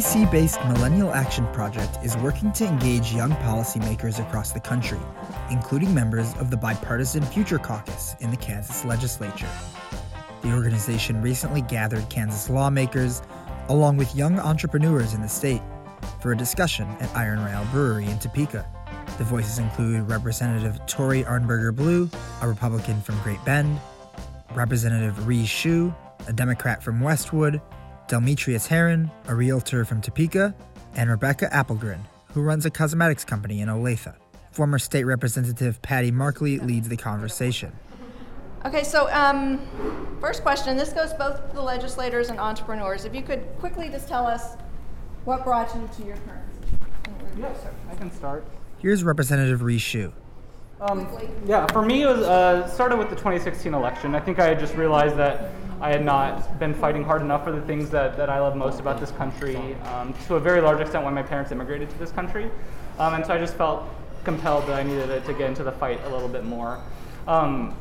DC based Millennial Action Project is working to engage young policymakers across the country, including members of the bipartisan Future Caucus in the Kansas legislature. The organization recently gathered Kansas lawmakers, along with young entrepreneurs in the state, for a discussion at Iron Rail Brewery in Topeka. The voices include Representative Tory Arnberger Blew, a Republican from Great Bend, Representative Rui Xu, a Democrat from Westwood, Demetrius Heron, a realtor from Topeka, and Rebecca Applegren, who runs a cosmetics company in Olathe. Former state representative Patty Markley leads the conversation. Okay, so um, first question. This goes both to the legislators and entrepreneurs. If you could quickly just tell us what brought you to your current position. Yes, I can start. Here's Representative Rui Xu. Um, yeah, for me, it was uh, started with the 2016 election. I think I had just realized that I had not been fighting hard enough for the things that, that I love most about this country, um, to a very large extent when my parents immigrated to this country. Um, and so I just felt compelled that I needed to, get into the fight a little bit more. Um,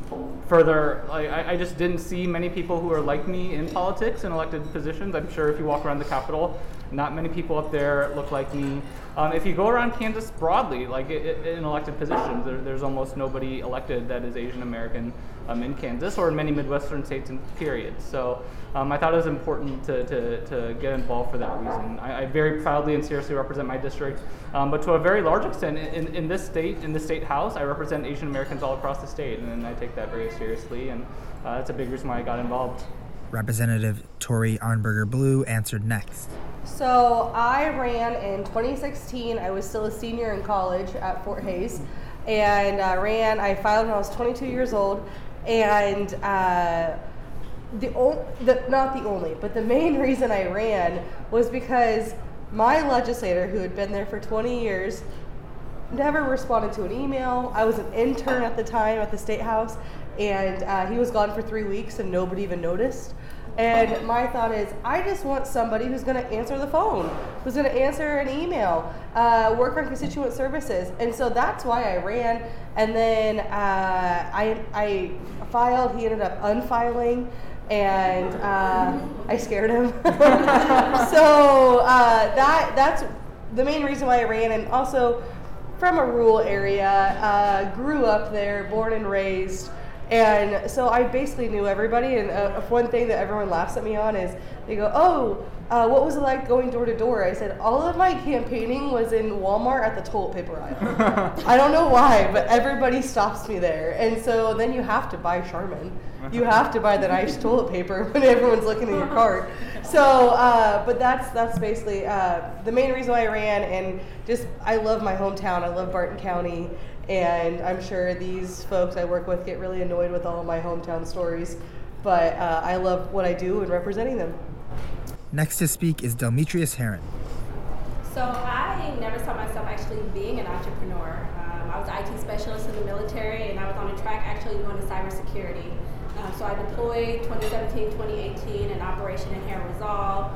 further, I, I, just didn't see many people who are like me in politics in elected positions. I'm sure if you walk around the Capitol, not many people up there look like me. Um, if you go around Kansas broadly, like it, it, in elected positions, there, there's almost nobody elected that is Asian American um, in Kansas or in many Midwestern states, in period. So um, I thought it was important to, to, to get involved for that reason. I, I very proudly and seriously represent my district, um, but to a very large extent, in, in this state, in the state house, I represent Asian Americans all across the state, and I take that very seriously, and uh, that's a big reason why I got involved. Representative Tory Arnberger Blew answered next. So I ran in 2016. I was still a senior in college at Fort Hays, and uh, ran. I filed when I was 22 years old, and uh, the, o- the not the only, but the main reason I ran was because my legislator, who had been there for 20 years, never responded to an email. I was an intern at the time at the state house, and uh, he was gone for three weeks, and nobody even noticed. And my thought is, I just want somebody who's going to answer the phone, who's going to answer an email, uh, work on constituent services. And so that's why I ran. And then uh, I, I filed, he ended up unfiling, and uh, I scared him. so uh, that that's the main reason why I ran. And also, from a rural area, uh, grew up there, born and raised. And so I basically knew everybody. And uh, one thing that everyone laughs at me on is they go, "Oh, uh, what was it like going door to door?" I said, "All of my campaigning was in Walmart at the toilet paper aisle. I don't know why, but everybody stops me there. And so then you have to buy Charmin. You have to buy the nice toilet paper when everyone's looking in your cart. So, uh, but that's that's basically uh, the main reason why I ran. And just I love my hometown. I love Barton County. And I'm sure these folks I work with get really annoyed with all of my hometown stories, but uh, I love what I do and representing them. Next to speak is Demetrius Heron. So I never saw myself actually being an entrepreneur. Um, I was an IT specialist in the military, and I was on a track actually going to cybersecurity. Um, so I deployed 2017, 2018 in Operation Inherent Resolve,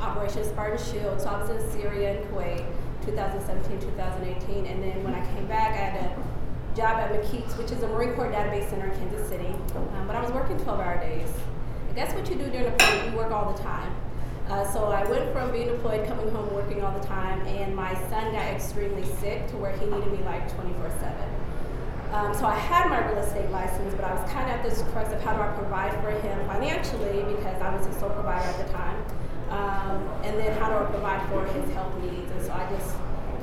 Operation Spartan Shield. So I was in Syria and Kuwait. 2017, 2018, and then when I came back, I had a job at McKeeks, which is a Marine Corps database center in Kansas City. Um, but I was working 12-hour days. And that's what you do during deployment. You work all the time. Uh, so I went from being deployed, coming home, working all the time, and my son got extremely sick to where he needed me like 24/7. Um, so I had my real estate license, but I was kind of at this crux of how do I provide for him financially because I was his sole provider at the time. Um, and then how do I provide for his health needs? And so I just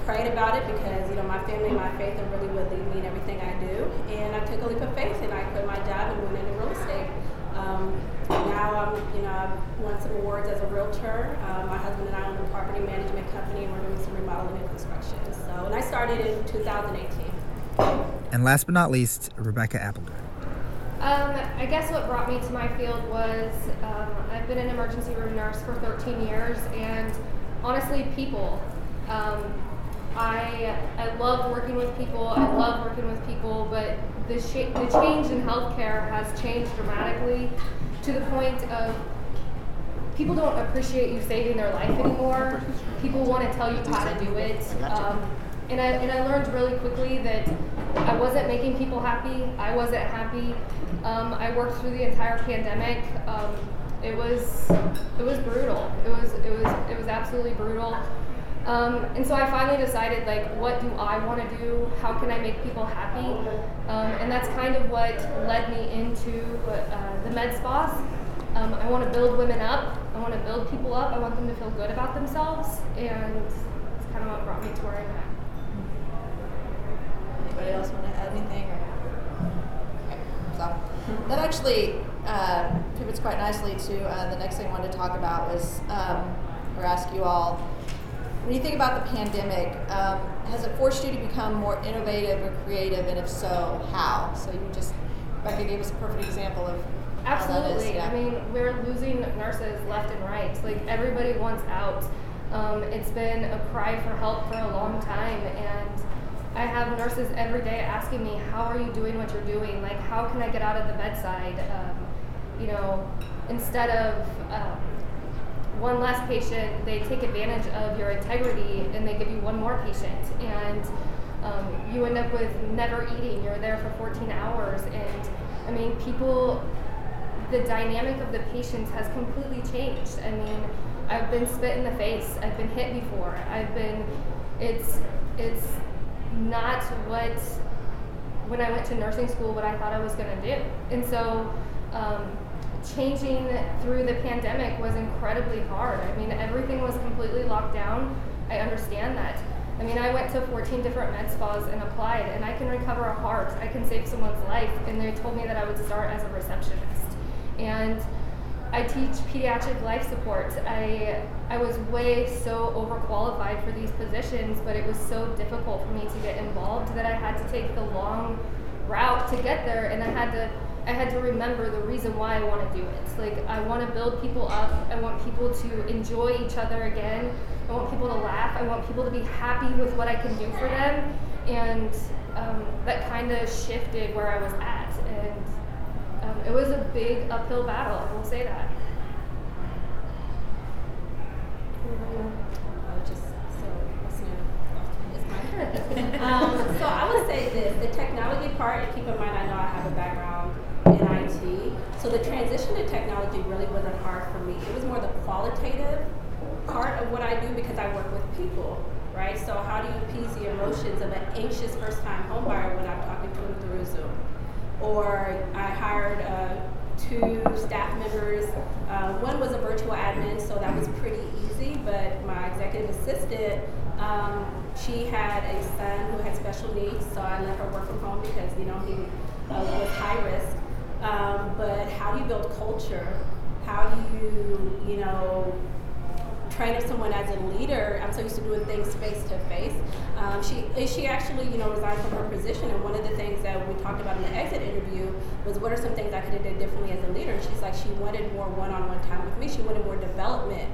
prayed about it because you know my family and my faith are really would lead me in everything I do. And I took a leap of faith and I quit my job and went into real estate. Um, now I'm you know I've won some awards as a realtor. Um, my husband and I own a property management company and we're doing some remodeling and construction. So and I started in 2018. And last but not least, Rebecca Applegren. Um, I guess what brought me to my field was um, I've been an emergency room nurse for 13 years, and honestly, people. Um, I I love working with people. I love working with people, but the sh- the change in healthcare has changed dramatically to the point of people don't appreciate you saving their life anymore. People want to tell you how to do it. Um, and I, and I learned really quickly that I wasn't making people happy. I wasn't happy. Um, I worked through the entire pandemic. Um, it was it was brutal. It was it was it was absolutely brutal. Um, and so I finally decided, like, what do I want to do? How can I make people happy? Um, and that's kind of what led me into uh, the med spas. Um, I want to build women up. I want to build people up. I want them to feel good about themselves, and it's kind of what brought me to where I'm at. Anybody else want to add anything? Okay. So that actually uh, pivots quite nicely to uh, the next thing I wanted to talk about was, um, or ask you all, when you think about the pandemic, um, has it forced you to become more innovative or creative, and if so, how? So you just, Becca gave us a perfect example of how that is. Absolutely. Yeah. I mean, we're losing nurses left and right. Like everybody wants out. Um, it's been a cry for help for a long time, and I have nurses every day asking me, "How are you doing what you're doing? Like, how can I get out of the bedside?" Um, you know, instead of um, one less patient, they take advantage of your integrity and they give you one more patient, and um, you end up with never eating. You're there for 14 hours, and I mean, people the dynamic of the patients has completely changed. I mean, I've been spit in the face. I've been hit before. I've been. It's it's not what when I went to nursing school what I thought I was going to do. And so. Um, changing through the pandemic was incredibly hard. I mean, everything was completely locked down. I understand that. I mean, I went to 14 different med spas and applied, and I can recover a heart. I can save someone's life. And they told me that I would start as a receptionist. And I teach pediatric life support. I I was way so overqualified for these positions, but it was so difficult for me to get involved that I had to take the long route to get there, and I had to I had to remember the reason why I want to do it. Like I want to build people up. I want people to enjoy each other again. I want people to laugh. I want people to be happy with what I can do for them, and um, that kind of shifted where I was at, and um, it was a big uphill battle. I will say that. So what's new? It's my turn. um, so I would say this: the technology part. Keep in mind, I know I have a background in IT, so the transition to technology really wasn't hard for me. It was more the qualitative part of what I do because I work with people, right? So how do you appease the emotions of an anxious first-time homebuyer when I'm talking to them through Zoom? Or I hired uh, two staff members. Uh, one was a virtual admin, so that was pretty easy. But my executive assistant, um, she had a son who had special needs, so I let her work from home because you know he uh, was high risk. Um, but how do you build culture? How do you, you know, train up someone as a leader. I'm so used to doing things face to face. Um, she she actually you know resigned from her position, and one of the things that we talked about in the exit interview was what are some things I could have done differently as a leader. And she's like she wanted more one-on-one time with me. She wanted more development.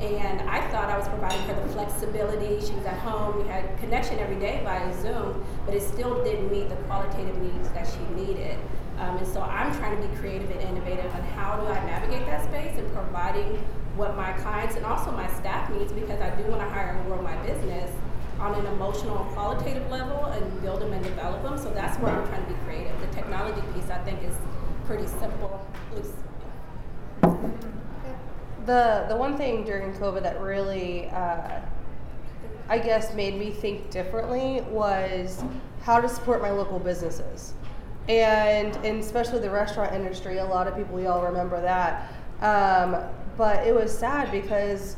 And I thought I was providing her the flexibility. She was at home. We had connection every day via Zoom, but it still didn't meet the qualitative needs that she needed. Um, and so I'm trying to be creative and innovative on how do I navigate that space and providing what my clients and also my staff needs because I do want to hire and grow my business on an emotional and qualitative level and build them and develop them. So that's where I'm trying to be creative. The technology piece I think is pretty simple. The the one thing during COVID that really, uh, I guess, made me think differently was how to support my local businesses, and and especially the restaurant industry. A lot of people, we all remember that. Um, but it was sad because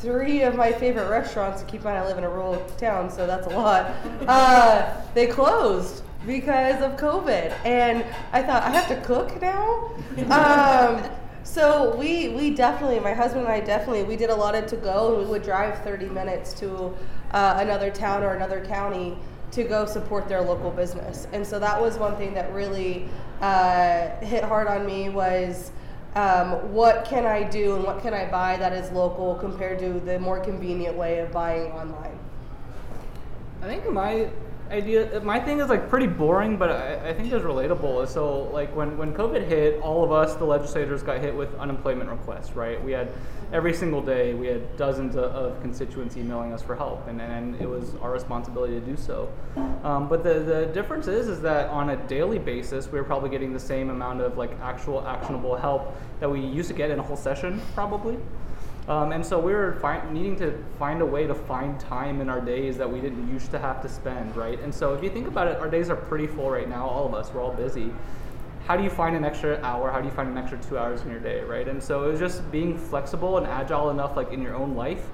three of my favorite restaurants. Keep in mind, I live in a rural town, so that's a lot. Uh, they closed because of COVID, and I thought I have to cook now. Um, so we we definitely, my husband and I definitely, we did a lot of to go, and we would drive 30 minutes to uh, another town or another county to go support their local business. And so that was one thing that really uh, hit hard on me was um, what can I do and what can I buy that is local compared to the more convenient way of buying online. I think my idea. My thing is like pretty boring, but I, I think it's relatable. So like when when COVID hit, all of us, the legislators, got hit with unemployment requests. Right? We had every single day we had dozens of, of constituents emailing us for help, and, and it was our responsibility to do so. Um, but the the difference is is that on a daily basis, we were probably getting the same amount of like actual actionable help that we used to get in a whole session, probably. Um, and so we were needing to find a way to find time in our days that we didn't used to have to spend, right? And so if you think about it, our days are pretty full right now. All of us, we're all busy. How do you find an extra hour? How do you find an extra two hours in your day, right? And so it was just being flexible and agile enough, like in your own life,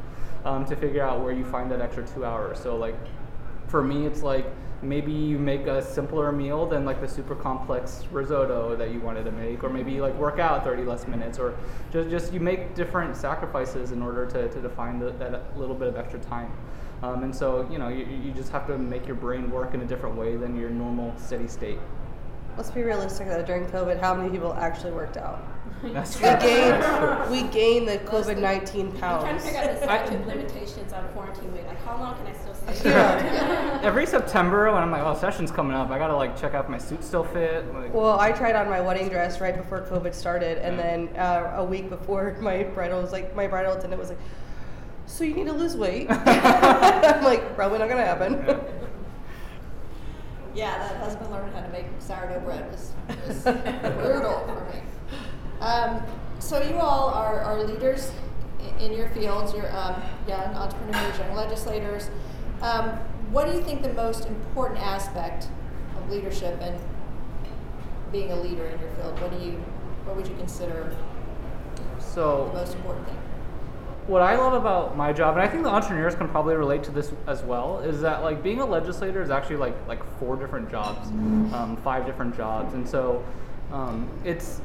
um, to figure out where you find that extra two hours. So like, for me, it's like maybe you make a simpler meal than like the super complex risotto that you wanted to make or maybe like work out 30 less minutes or just, just you make different sacrifices in order to, to define the, that little bit of extra time. Um, and so you know you, you just have to make your brain work in a different way than your normal steady state. Let's be realistic though during covid how many people actually worked out that's we gained we gained the COVID nineteen pounds. I'm trying to figure out the statute limitations on quarantine weight. Like how long can I still stay? Yeah. Every September when I'm like, oh, session's coming up, I gotta like check out if my suit still fit. Like, well, I tried on my wedding dress right before COVID started, and yeah. then uh, a week before my bridal was like, my bridal attendant was like, so you need to lose weight. I'm like, probably not gonna happen. Yeah. yeah, that husband learning how to make sourdough bread was, was brutal for me. Um, so you all are, are leaders in your fields. You're um, young entrepreneurs, young legislators. Um, what do you think the most important aspect of leadership and being a leader in your field? What do you, what would you consider so the most important thing? What I love about my job, and I think the entrepreneurs can probably relate to this as well, is that like being a legislator is actually like like four different jobs, um, five different jobs, and so um, it's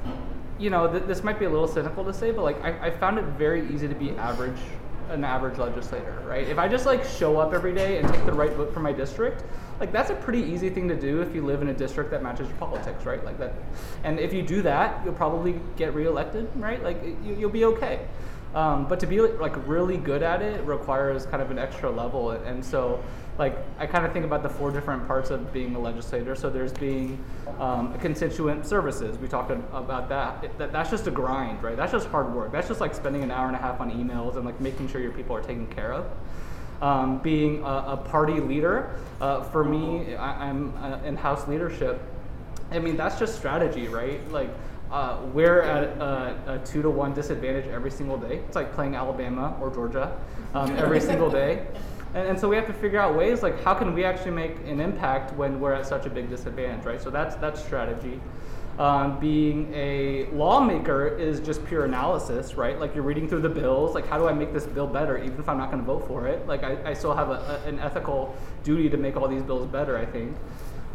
you know, th- this might be a little cynical to say, but like I, I found it very easy to be average, an average legislator, right? If I just like show up every day and take the right vote for my district, like that's a pretty easy thing to do if you live in a district that matches your politics, right? Like that, and if you do that, you'll probably get reelected, right? Like you, you'll be okay. Um, but to be like really good at it requires kind of an extra level, and so like I kind of think about the four different parts of being a legislator. So there's being um, constituent services. We talked about that. that. That's just a grind, right? That's just hard work. That's just like spending an hour and a half on emails and like making sure your people are taken care of. Um, being a, a, party leader, uh, for me, I, am uh, in House leadership. I mean, that's just strategy, right? Like uh, we're at a, a, two to one disadvantage every single day. It's like playing Alabama or Georgia um, every single day. And, and, so we have to figure out ways like how can we actually make an impact when we're at such a big disadvantage, right? So that's that's strategy. Um, being a lawmaker is just pure analysis, right? Like you're reading through the bills, like how do I make this bill better, even if I'm not going to vote for it? Like I, I still have a, a, an ethical duty to make all these bills better, I think.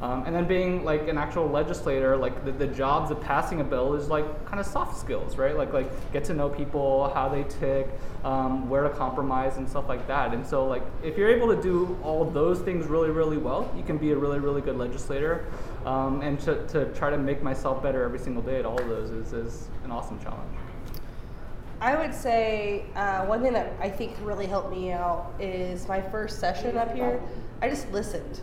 Um, and then being like an actual legislator, like the, the jobs of passing a bill is like kind of soft skills, right? Like like get to know people, how they tick, um, where to compromise, and stuff like that. And so like if you're able to do all those things really really well, you can be a really really good legislator. Um, and to, to try to make myself better every single day at all of those is, is an awesome challenge. I would say uh, one thing that I think really helped me out is my first session up here. I just listened.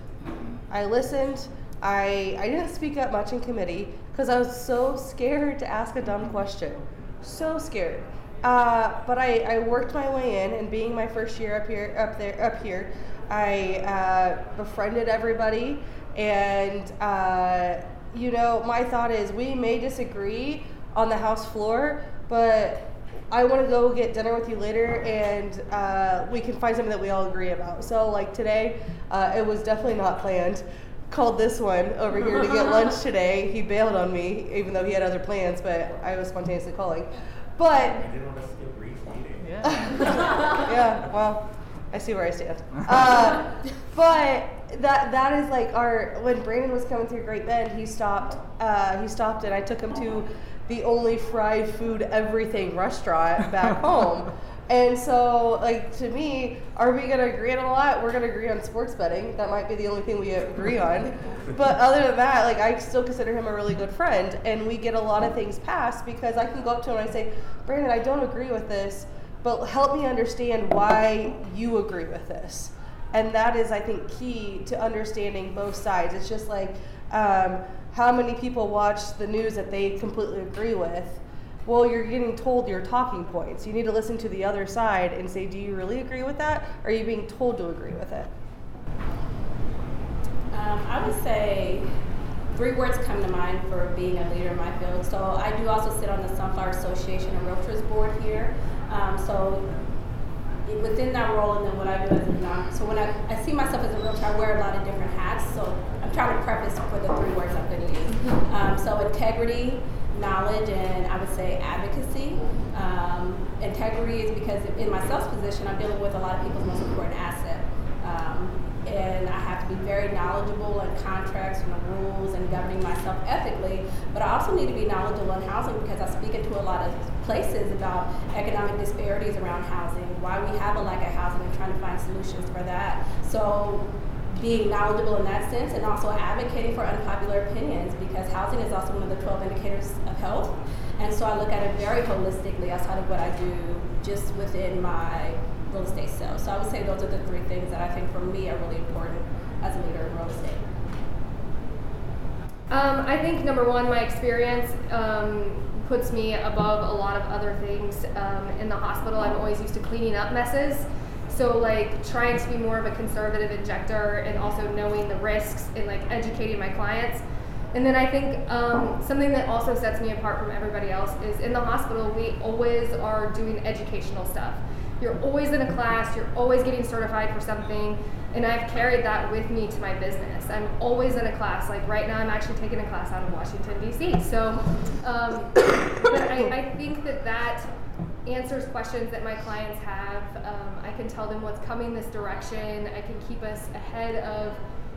I listened. I, I didn't speak up much in committee because I was so scared to ask a dumb question. So scared. Uh, but I, I worked my way in, and being my first year up here, up there, up here, I uh, befriended everybody, and uh, you know, my thought is we may disagree on the house floor, but I want to go get dinner with you later, and uh, we can find something that we all agree about. So, like today, uh, it was definitely not planned. Called this one over here to get lunch today. He bailed on me, even though he had other plans, but I was spontaneously calling. But I didn't want to skip Reed's meeting. Yeah. yeah. Well, I see where I stand. Uh, but that that is like our when Brandon was coming through Great Bend, he stopped. Uh, he stopped and I took him to the only fried food everything restaurant back home. And so, like to me, are we gonna agree on a lot? We're gonna agree on sports betting. That might be the only thing we agree on. but other than that, like I still consider him a really good friend, and we get a lot of things passed because I can go up to him and I say, Brandon, I don't agree with this, but help me understand why you agree with this. and that is i think key to understanding both sides it's just like um, how many people watch the news that they completely agree with well you're getting told your talking points you need to listen to the other side and say do you really agree with that or are you being told to agree with it Um, I would say three words come to mind for being a leader in my field. So I do also sit on the Sunflower Association and Realtors Board here. Um, so within that role, and then what I do as a non, so when I, I see myself as a realtor, I wear a lot of different hats. So trying to preface for the three words I'm going to use. Um, so integrity, knowledge, and I would say advocacy. Um, integrity is because in my sales position, I'm dealing with a lot of people's most important asset. Um, and I have to be very knowledgeable on contracts and the rules and governing myself ethically. But I also need to be knowledgeable on housing because I speak into a lot of places about economic disparities around housing, why we have a lack of housing, and trying to find solutions for that. So being knowledgeable in that sense and also advocating for unpopular opinions because housing is also one of the 12 indicators of health. And so I look at it very holistically outside of what I do just within my real estate sales. So I would say those are the three things that I think for me are really important as a leader in real estate. Um, I think number one, my experience um, puts me above a lot of other things. Um, in the hospital, I'm always used to cleaning up messes. So like trying to be more of a conservative injector and also knowing the risks and like educating my clients. And then I think um, something that also sets me apart from everybody else is in the hospital, we always are doing educational stuff. You're always in a class, you're always getting certified for something, and I've carried that with me to my business. I'm always in a class. Like right now, I'm actually taking a class out of Washington, D.C. So, um, but I, I think that that answers questions that my clients have. Um, I can tell them what's coming this direction. I can keep us ahead of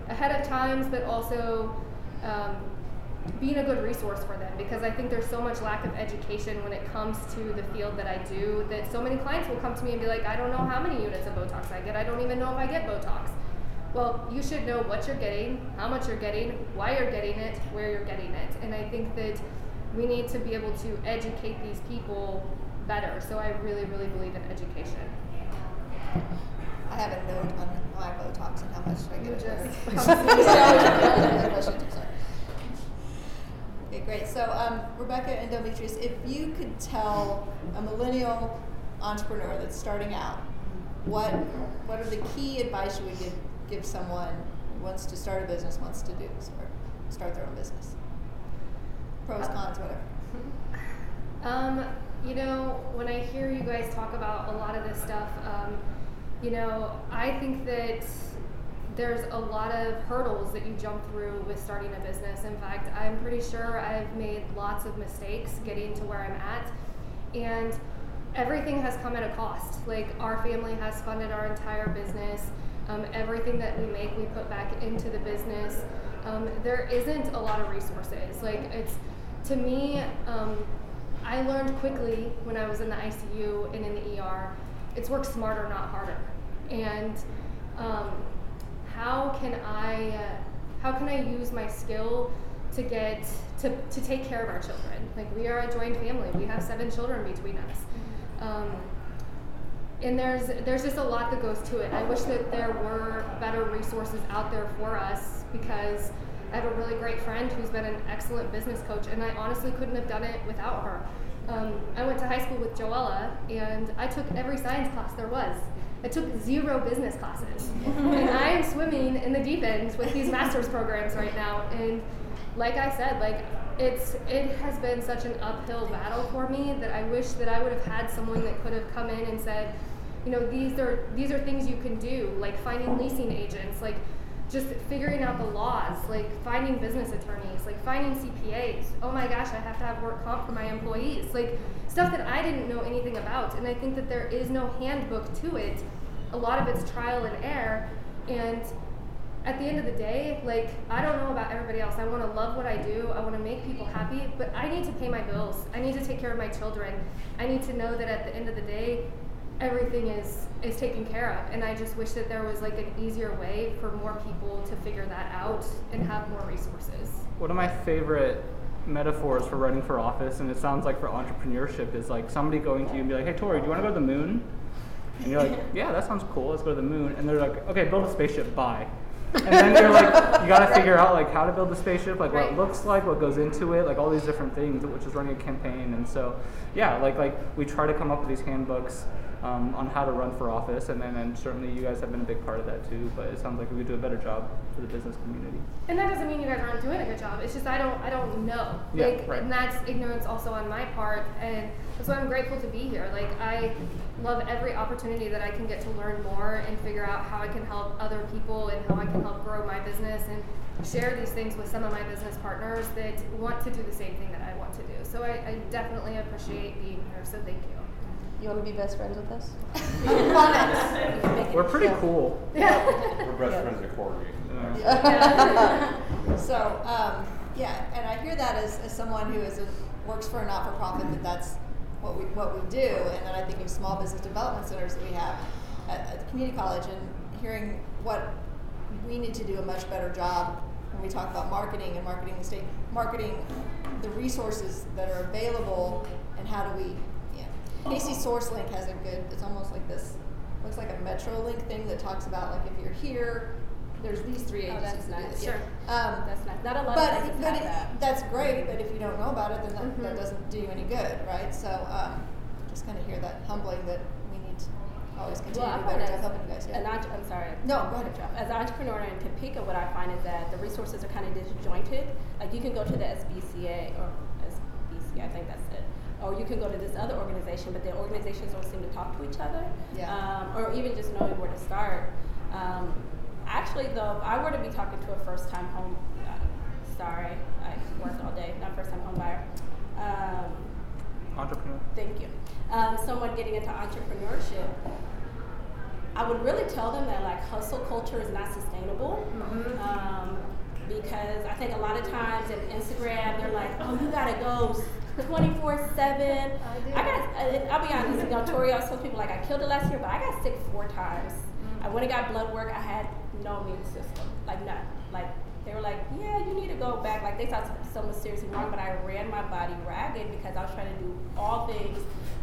ahead of times, but also um, being a good resource for them because I think there's so much lack of education when it comes to the field that I do that so many clients will come to me and be like, I don't know how many units of Botox I get. I don't even know if I get Botox. Well, you should know what you're getting, how much you're getting, why you're getting it, where you're getting it. And I think that we need to be able to educate these people better. So I really, really believe in education. I have a note on my Botox and how much I get. Okay, great. So, um, Rebecca and Demetrius, if you could tell a millennial entrepreneur that's starting out, what what are the key advice you would give give someone who wants to start a business, wants to do or start their own business? Pros, cons, whatever. Um, you know, when I hear you guys talk about a lot of this stuff, um, you know, I think that there's a lot of hurdles that you jump through with starting a business. In fact, I'm pretty sure I've made lots of mistakes getting to where I'm at. And everything has come at a cost. Like, our family has funded our entire business. Um, everything that we make, we put back into the business. Um, there isn't a lot of resources. Like, it's, to me, um, I learned quickly when I was in the ICU and in the ER, it's work smarter, not harder. And um, how can I, uh, how can I use my skill to get to, to take care of our children? Like we are a joint family. We have seven children between us. Um, and there's there's just a lot that goes to it. I wish that there were better resources out there for us because I have a really great friend who's been an excellent business coach, and I honestly couldn't have done it without her. Um, I went to high school with Joella, and I took every science class there was. I took zero business classes, and I am swimming in the deep end with these master's programs right now. And like I said, like it's it has been such an uphill battle for me that I wish that I would have had someone that could have come in and said, you know, these are these are things you can do, like finding leasing agents, like just figuring out the laws, like finding business attorneys, like finding CPAs. Oh my gosh, I have to have work comp for my employees, like stuff that I didn't know anything about. And I think that there is no handbook to it. A lot of it's trial and error, and at the end of the day, like I don't know about everybody else. I want to love what I do. I want to make people happy, but I need to pay my bills. I need to take care of my children. I need to know that at the end of the day, everything is is taken care of. And I just wish that there was like an easier way for more people to figure that out and have more resources. One of my favorite metaphors for running for office, and it sounds like for entrepreneurship, is like somebody going to you and be like, "Hey, Tory, do you want to go to the moon?" And you're like, yeah, that sounds cool. Let's go to the moon. And they're like, okay, build a spaceship. Bye. And then you're like, you got to figure out like how to build a spaceship, like what it looks like, what goes into it, like all these different things, which is running a campaign. And so, yeah, like like we try to come up with these handbooks um, on how to run for office, and then and certainly you guys have been a big part of that too. But it sounds like we could do a better job for the business community. And that doesn't mean you guys aren't doing a good job. It's just I don't I don't know. Yeah, like right. and that's ignorance also on my part and that's why I'm grateful to be here. Like I love every opportunity that I can get to learn more and figure out how I can help other people and how I can help grow my business and share these things with some of my business partners that want to do the same thing that I want to do. So I, I definitely appreciate being here. So thank you. You want to be best friends with us? We're pretty Yeah. cool. Yeah. We're best Yeah. friends at Corby. Yeah. So, um, yeah, and I hear that as, as someone who is a, works for a not-for-profit that that's what we what we do, and then I think of small business development centers that we have at, at the community college, and hearing what we need to do a much better job when we talk about marketing and marketing the state, marketing the resources that are available, and how do we, yeah. KC SourceLink has a good. It's almost like this. Looks like a MetroLink thing that talks about like if you're here, there's these three agencies Oh, that's that do nice. that. Sure. Um, That's not, not a lot but of but it, that. that's great. But if you don't know about it, then that, that Mhm. doesn't do you any good, right? So um, just kind of hear that humbling that we need to always continue Well, to a better job helping you guys. an Yeah. entre- I'm sorry. No, go ahead. As an entrepreneur in Topeka, what I find is that the resources are kind of disjointed. Like you can go to the SBCA or SBC, I think that's it. Or you can go to this other organization, but the organizations don't seem to talk to each other. Yeah. Um, or even just knowing where to start. Um, actually, though, if I were to be talking to a first-time home, uh, sorry, I worked all day, not first-time home buyer. Um, Entrepreneur. Thank you. Um, someone getting into entrepreneurship, I would really tell them that like hustle culture is not sustainable. Um, because I think a lot of times in Instagram they're like, oh, you gotta go 24 seven. do. I got. I- I'll be honest. You know, Tory tells people like I killed it last year, but I got sick four times. Mm. I went and got blood work. I had no immune system, like none. Like they were like, yeah, you need to go back. Like they thought something was seriously wrong, but I ran my body ragged because I was trying to do all things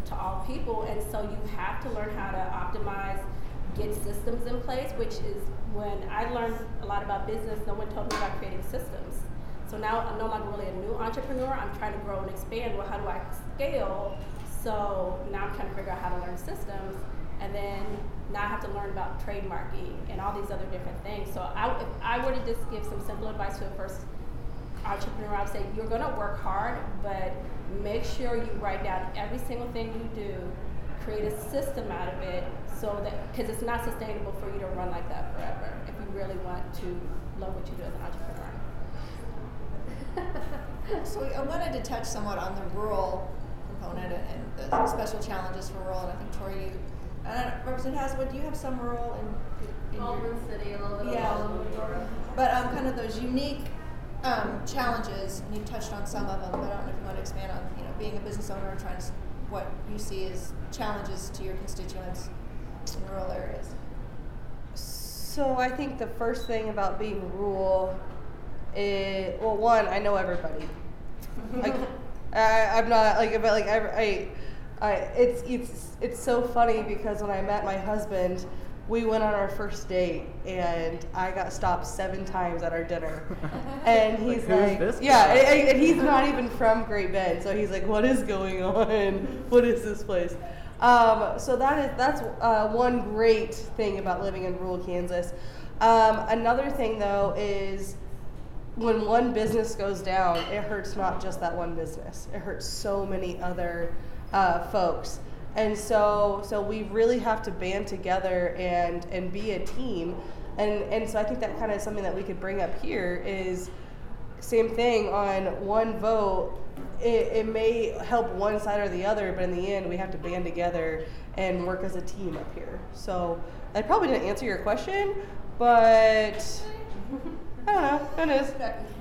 to all people, and so you have to learn how to optimize, get systems in place. Which is when I learned a lot about business. No one told me about creating systems. So now I'm no longer really a new entrepreneur. I'm trying to grow and expand. Well, how do I scale? So now I'm trying to figure out how to learn systems, and then now I have to learn about trademarking and all these other different things. So I, if I were to just give some simple advice to a first entrepreneur, I would say you're going to work hard, but make sure you write down every single thing you do, create a system out of it, so that because it's not sustainable for you to run like that forever. If you really want to love what you do as an entrepreneur. So I wanted to touch somewhat on the rural component and, and the special challenges for rural. And I think Tory, you, uh, Representative Haswood, do you have some rural in, in your City, a little bit Yeah. of Baldwin, But um, kind of those unique um, challenges, and you touched on some of them, but I don't know if you want to expand on, you know, being a business owner and trying to, what you see as challenges to your constituents in rural areas. So I think the first thing about being rural is well, one, I know everybody. like, I, I'm not like, but like I, I, I, it's it's it's so funny because when I met my husband, we went on our first date and I got stopped seven times at our dinner, and he's who is like, this yeah, and, and he's not even from Great Bend, so he's like, what is going on? What is this place? Um, so that is that's uh, one great thing about living in rural Kansas. Um, another thing though is when one business goes down, it hurts not just that one business. It hurts so many other uh, folks. And so, so we really have to band together and and be a team. And and so I think that kind of something that we could bring up here is same thing on one vote. It, it may help one side or the other, but in the end, we have to band together and work as a team up here. So I probably didn't answer your question, but I don't know. Who knows?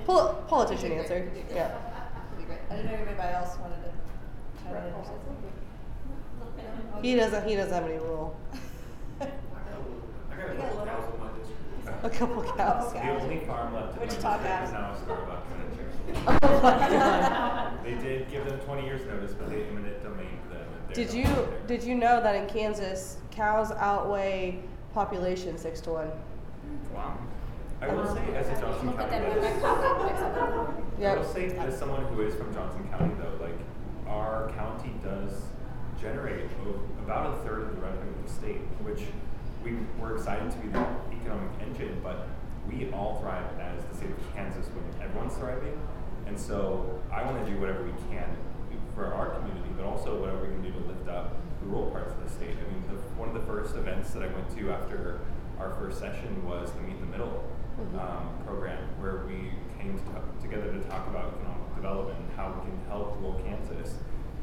Pol- politician You did great, answer. you did great. Yeah. That'd be great. I didn't know if anybody else wanted to chime in. He doesn't. He doesn't have any rule. I got a We got a couple cows in my district. A couple cows. Okay. The only farm left in my Wichita district cows. is now a Starbucks. Oh my god. They did give them 20 years notice, but they eminent domained them. and they're Did no you longer there. did you know that in Kansas cows outweigh population six to one? Wow. I will say, as a Johnson County, that in my resident- pocket next to the- I will say, as someone who is from Johnson County, though, like our county does generate about a third of the revenue of the state, which we we're excited to be the economic engine, but we all thrive as the state of Kansas when everyone's thriving, and so I want to do whatever we can for our community, but also whatever we can do to lift up the rural parts of the state. I mean, the, one of the first events that I went to after our first session was the Meet in the Middle um, program, where we came to, together to talk about economic development and how we can help rural Kansas.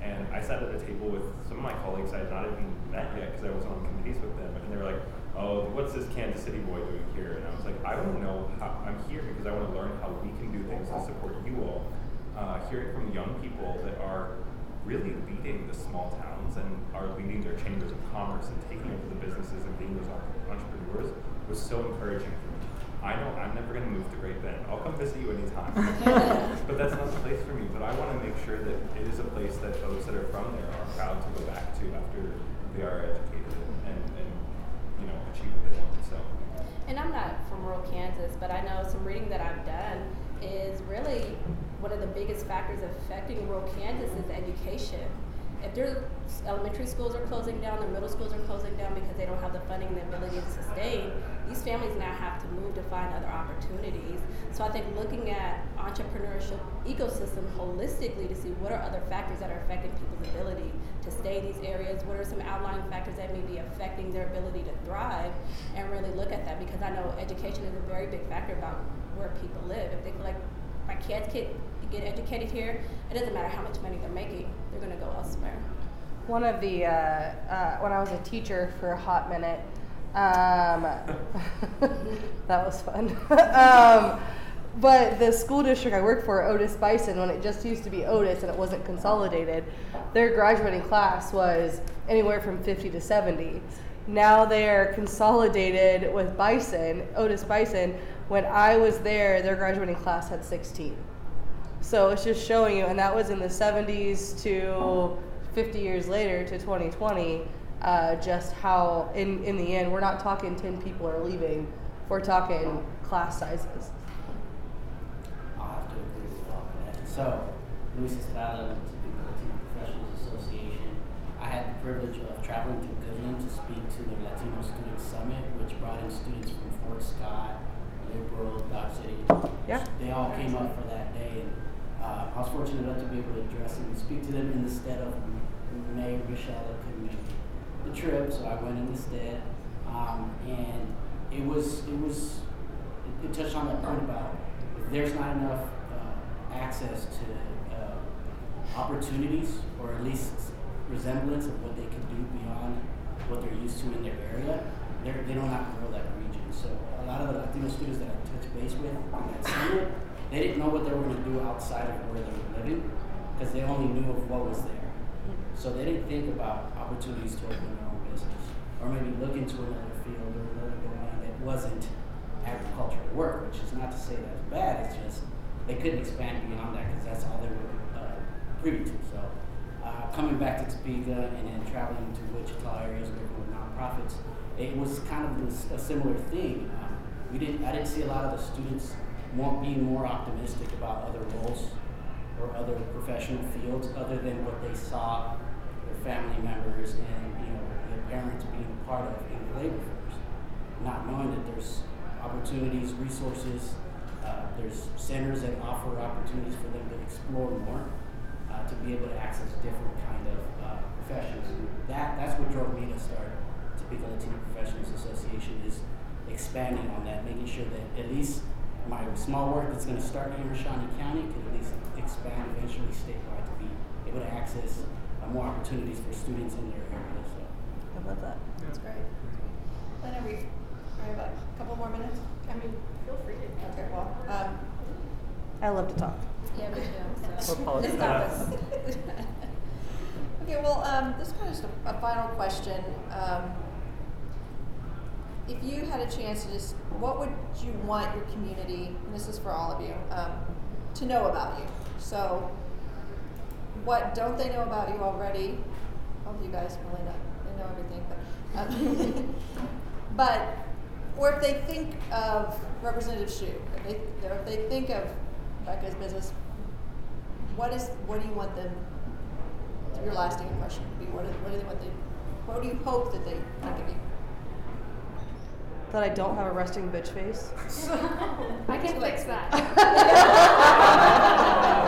And I sat at a table with some of my colleagues I had not even met yet because I wasn't on committees with them, and they were like, "Oh, what's this Kansas City boy doing here?" And I was like, "I to know how I'm here because I want to learn how we can do things to support you all." Uh, hearing from young people that are really leading the small towns and are leading their chambers of commerce and taking over the businesses and being those entrepreneurs was so encouraging. I know I'm never going to move to Great Bend. I'll come visit you anytime. but that's not the place for me. But I want to make sure that it is a place that folks that are from there are proud to go back to after they are educated and, and you know achieve what they want. So And I'm not from rural Kansas, but I know some reading that I've done is really one of the biggest factors affecting rural Kansas is education. If their elementary schools are closing down, their middle schools are closing down because they don't have the funding and the ability to sustain, these families now have to move to find other opportunities. So I think looking at entrepreneurship ecosystem holistically to see what are other factors that are affecting people's ability to stay in these areas, what are some outlying factors that may be affecting their ability to thrive, and really look at that because I know education is a very big factor about where people live. If they feel like my kids can get educated here, it doesn't matter how much money they're making, they're going to go elsewhere. One of the uh, uh, when I was a teacher for a hot minute, um, that was fun. um, but the school district I worked for, Otis Bison, when it just used to be Otis and it wasn't consolidated, their graduating class was anywhere from 50 to 70. Now they're consolidated with Bison, Otis Bison. When I was there, their graduating class had 16. So it's just showing you, and that was in the 70s to 50 years later to 2020, uh, just how, in, in the end, we're not talking 10 people are leaving, we're talking class sizes. I'll have to agree with all of that. So, Luis Estrada, with the Latino Professionals Association. I had the privilege of traveling to Goodland to speak to the Latino Student Summit, which brought in students from Fort Scott, Liberal, Dodge City. Yeah. They all came up for that day, and uh, I was fortunate enough to be able to address and speak to them instead of Mayor Michelle that couldn't make the trip, so I went instead. Um, and it was it was it, it touched on that point about if there's not enough uh, access to uh, opportunities or at least resemblance of what they can do beyond what they're used to in their area, they're, don't have to grow that region. So a lot of the Latino students that I touched base with in that summit, they didn't know what they were going to do outside of where they were living because they only knew of what was there. So they didn't think about opportunities to open their own business or maybe look into another field or another domain that wasn't agricultural work, which is not to say that's bad. It's just they couldn't expand beyond that because that's all they were uh, privy to. So uh, coming back to Topeka and then traveling to Wichita areas working with nonprofits, it was kind of a similar thing. Um, we didn't. I didn't see a lot of the students more, being more optimistic about other roles or other professional fields other than what they saw their family members and you know their parents being a part of in the labor force, not knowing that there's opportunities, resources, uh, there's centers that offer opportunities for them to explore more, uh, to be able to access different kind of uh, professions. That that's what drove me to start Topeka Latino Professionals Association is expanding on that, making sure that at least my small work that's going to start here in Shawnee County could at least expand eventually statewide to be able to access uh, more opportunities for students in their area. So. I love that. That's great. Then are we, I have a couple more minutes? I mean, feel free to. Okay, well, um, I love to talk. Yeah, me too. So. We'll apologize. Stop us. Okay, well, um, this is kind of just a, a final question. Um, if you had a chance to just, what would you want your community, and this is for all of you, um, to know about you. So, what don't they know about you already? All of you guys really know, they know everything, but, um, but, or if they think of Representative Xu, if they, if they think of Becca's business, what is, what do you want them, your lasting impression to be? What do, what do they want they, what do you hope that they think of you? That I don't have a resting bitch face. I can fix that.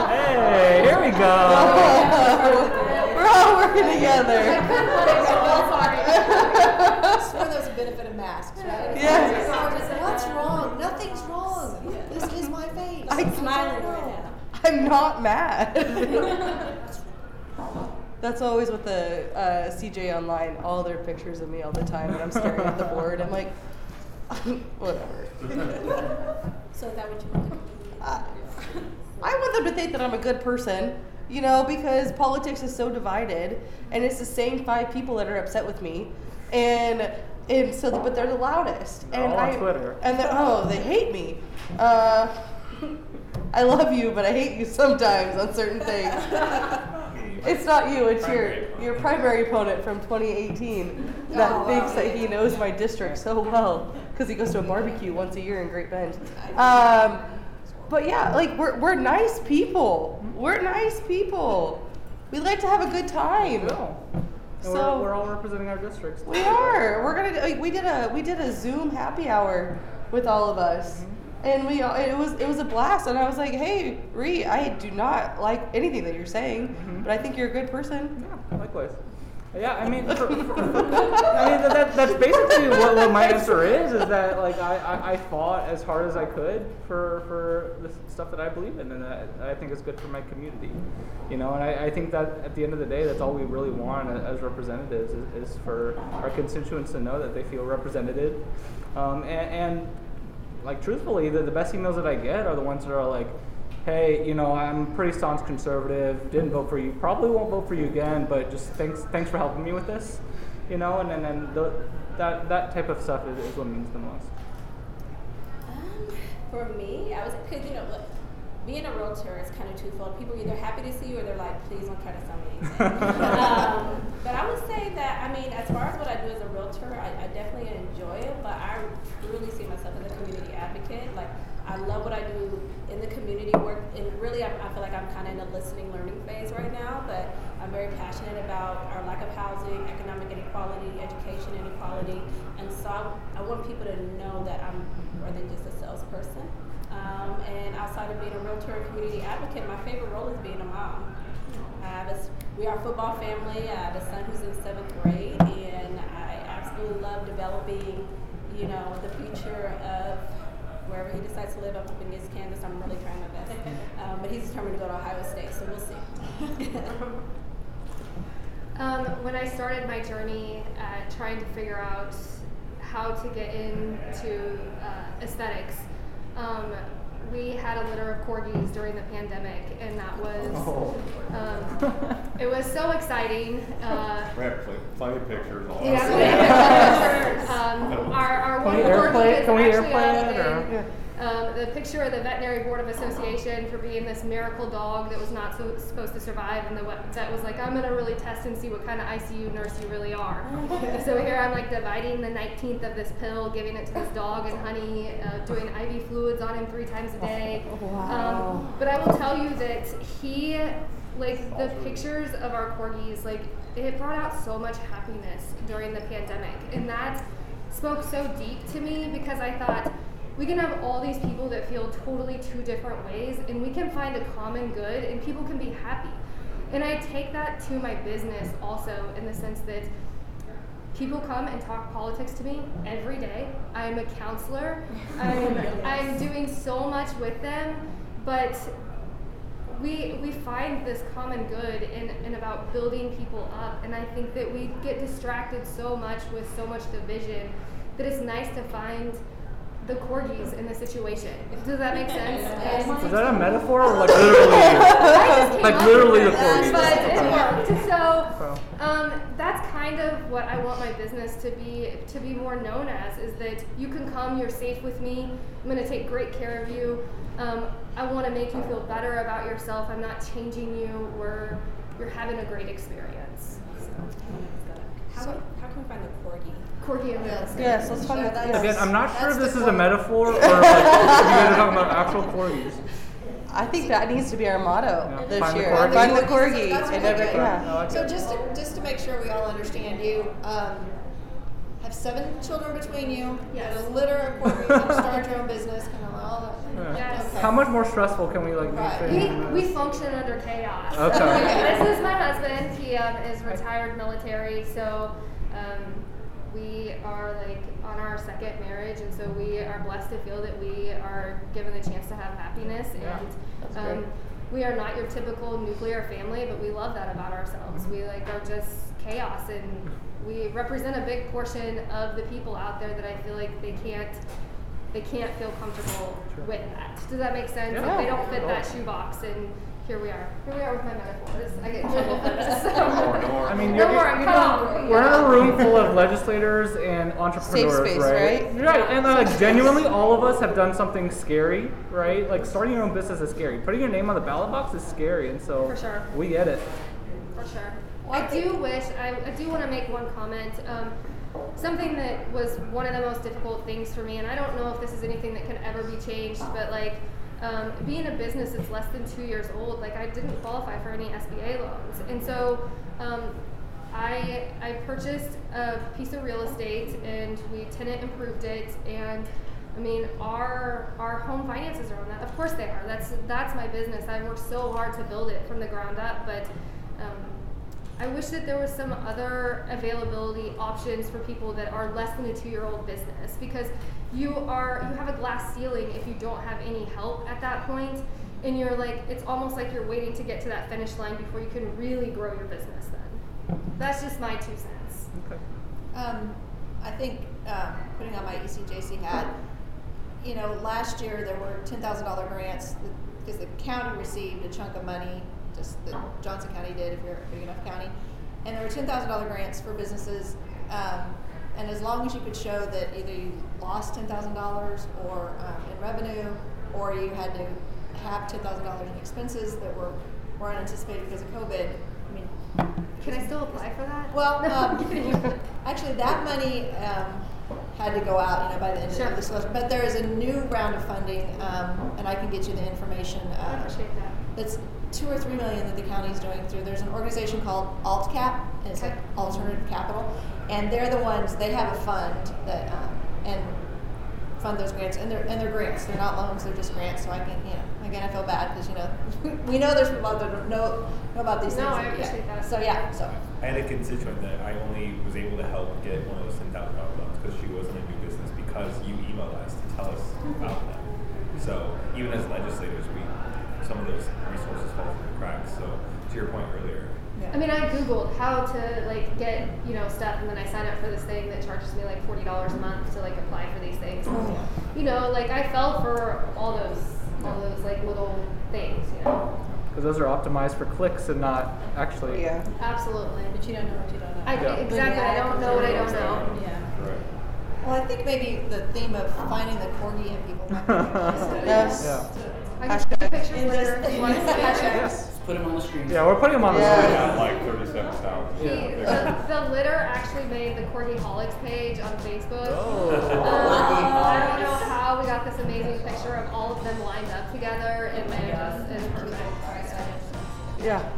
Hey, here we go. We're all working together. It's one of those benefit of masks, right? It's Yes. What's wrong? Nothing's wrong. This is my face. I'm smiling right now. I'm not mad. That's always with the uh, CJ online, all their pictures of me all the time, and I'm staring at the board. I'm like, whatever. So is that what you want to? Uh, I want them to think that I'm a good person, you know, because politics is so divided, and it's the same five people that are upset with me, and and so, but they're the loudest, and All on I Twitter. and they're oh, they hate me. Uh, I love you, but I hate you sometimes on certain things. It's not you, it's your Primary opponent. your primary opponent from 2018 that Oh, wow. thinks that he knows my district so well because he goes to a barbecue once a year in Great Bend. Um, but yeah, like we're, we're nice people. We're nice people. We like to have a good time. No. So- we're, we're all representing our districts. We are. We're gonna. like, We did a we did a Zoom happy hour with all of us, and we all- it was it was a blast. And I was like, hey, Rui, I do not like anything that you're saying, but I think you're a good person. Yeah, likewise. Yeah, I mean, for, for, I mean that, that's basically what, what my answer is. Is that like I, I, I fought as hard as I could for for the stuff that I believe in and that I think is good for my community. You know, and I, I think that at the end of the day, that's all we really want as representatives is, is for our constituents to know that they feel represented. Um, and, and like truthfully, the, the best emails that I get are the ones that are like, hey, you know, I'm pretty staunch conservative, didn't vote for you, probably won't vote for you again, but just thanks thanks for helping me with this, you know, and then and, the, that that type of stuff is, is what means the most. Um, for me, I was because you know, look, being a realtor is kind of twofold. People are either happy to see you or they're like, please don't try to sell me anything. um, but I would say that I mean, as far as what I do as a realtor, I, I definitely enjoy it. But I really see myself as a community advocate. Like I love what I do in the community work, and really, I, I feel like I'm kind of in a listening, learning phase right now. But I'm very passionate about our lack of housing, economic inequality, education inequality, and so I, I want people to know that I'm more than just a salesperson. Um, and outside of being a realtor and community advocate, my favorite role is being a mom. I have a we are a football family. I have a son who's in seventh grade, and I absolutely love developing, you know, the future of wherever he decides to live up in East Kansas. I'm really trying my best, um, but he's determined to go to Ohio State, so we'll see. Um, when I started my journey at trying to figure out how to get into uh, aesthetics, um, we had a litter of corgis during the pandemic, and that was Oh. um, it was so exciting. Uh, We have pl- plenty pictures. All yeah, that. we have pictures. um, our, our Can we airplay- is can we airplay it, or- in, um, the picture of the Veterinary Board of Association for being this miracle dog that was not so, supposed to survive, and the vet was like, "I'm gonna really test and see what kind of ICU nurse you really are." so here I'm like dividing the 19th of this pill, giving it to this dog and honey, uh, doing IV fluids on him three times a day. Wow. Um, but I will tell you that he, like the pictures of our corgis, like it brought out so much happiness during the pandemic, and that spoke so deep to me because I thought we can have all these people that feel totally two different ways, and we can find a common good, and people can be happy. And I take that to my business also in the sense that people come and talk politics to me every day. I'm a counselor. I'm, I'm doing so much with them, but we we find this common good in, in about building people up and I think that we get distracted so much with so much division that it's nice to find the corgis in the situation. Does that make sense? And- Is that a metaphor or like literally? I just came Like literally the corgis. But it Okay. worked. So So- um, that's kind kind of what I want my business to be to be more known as is that you can come, you're safe with me. I'm going to take great care of you. Um, I want to make you feel better about yourself. I'm not changing you. We're you're having a great experience. How, So- how can we find the corgi? Corgi and Yes. Yes, let's find Yeah, the that's- Again, I'm not sure if this is a metaphor or like if you guys are talking about actual corgis. I think that needs to be our motto Yeah. this Find year. corgi. Find the That's corgi. really and good. yeah. Like So it. just to, just to make sure we all understand you, um, have seven children between you. Yes. Have a litter of corgis. You start your own business, kind of all that. Yeah. Yes. Okay. How much more stressful can we like make Right. things? We, we function under chaos. Okay. this is my husband. He um, is retired military, so um, we are like on our second marriage, and so we are blessed to feel that we are given the chance to have happiness. Yeah, that's and um, we are not your typical nuclear family, but we love that about ourselves. We like are just chaos, and we represent a big portion of the people out there that I feel like they can't they can't feel comfortable with that. Does that make sense? Yeah. Like they don't fit that Totally. shoebox, and here we are. Here we are with my metaphors. I get in trouble for this. So. I mean, no you're, more. I'm you cut know, off. We're in a room full of legislators and entrepreneurs, space, right? right? Right, and uh, genuinely, all of us have done something scary, right? Like starting your own business is scary. Putting your name on the ballot box is scary, and so For sure. we get it. For sure. Well, I I do wish, I, I do want to make one comment. Um, something that was one of the most difficult things for me, and I don't know if this is anything that can ever be changed, but like um, being a business that's less than two years old, like I didn't qualify for any SBA loans. And so um, I, I purchased a piece of real estate and we tenant improved it and I mean, our our home finances are on that. Of course they are. That's that's my business. I worked so hard to build it from the ground up, but um, I wish that there was some other availability options for people that are less than a two-year-old business because you are you have a glass ceiling if you don't have any help at that point, and you're like it's almost like you're waiting to get to that finish line before you can really grow your business. That's just my two cents. Okay. Um, I think um, putting on my ECJC hat, you know, last year there were ten thousand dollar grants because the county received a chunk of money, just that Johnson County did if you're a big enough county, and there were ten thousand dollar grants for businesses. Um, and as long as you could show that either you lost ten thousand dollars or um, in revenue, or you had to have ten thousand dollars in expenses that were were unanticipated because of COVID. I Can I still apply for that? well, No, I'm kidding. um, actually, that money um, had to go out, you know, by the end Sure. of the semester. But there is a new round of funding, um, and I can get you the information. I Uh, appreciate that. That's two or three million that the county is doing through. There's an organization called AltCap, and it's like alternative capital, and they're the ones. They have a fund that um, and fund those grants, and they're and they're grants. They're not loans. They're just grants. So I can, you know, again, I feel bad because you know we know there's people out there that know know about these No, things. I yeah. appreciate that. So yeah, so. I had a constituent that I only was able to help get one of those ten thousand dollar loans because she wasn't a new business because you emailed us to tell us about that. So even as legislators, we some of those resources fall through the cracks. So to your point earlier, Yeah. I mean, I googled how to like get you know stuff, and then I signed up for this thing that charges me like forty dollars a month to like apply for these things. Oh. You know, like I fell for all those all those like little things. You know, Because those are optimized for clicks and not actually. Yeah. absolutely. But you don't know what you don't know. I Yeah. exactly. I don't know what I don't know. Yeah. correct. Well, I think maybe the theme of finding the corgi in people might be good. Yes. Yeah. I can show you Hashtag. pictures later if you want to see it. Yes. Let's put them on the screen. Yeah, we're putting them on the Yeah. screen. Got like thirty-seven thousand. The, Yeah. the, the litter actually made the Corgiholics page on Facebook. Oh. Um, I don't know how we got this amazing picture of all of them lined up together, and then just is perfect. Yeah.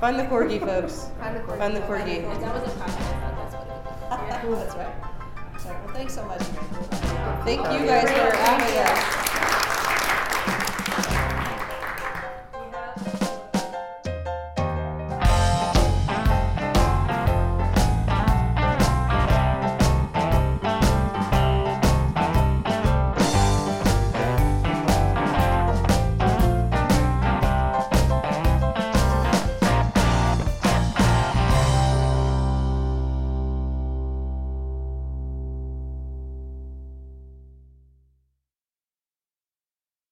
Find the corgi, folks. Find the corgi. Find the corgi. That was a podcast. That's what it is. That's right. So, well, thanks so much. Thank you guys for having us.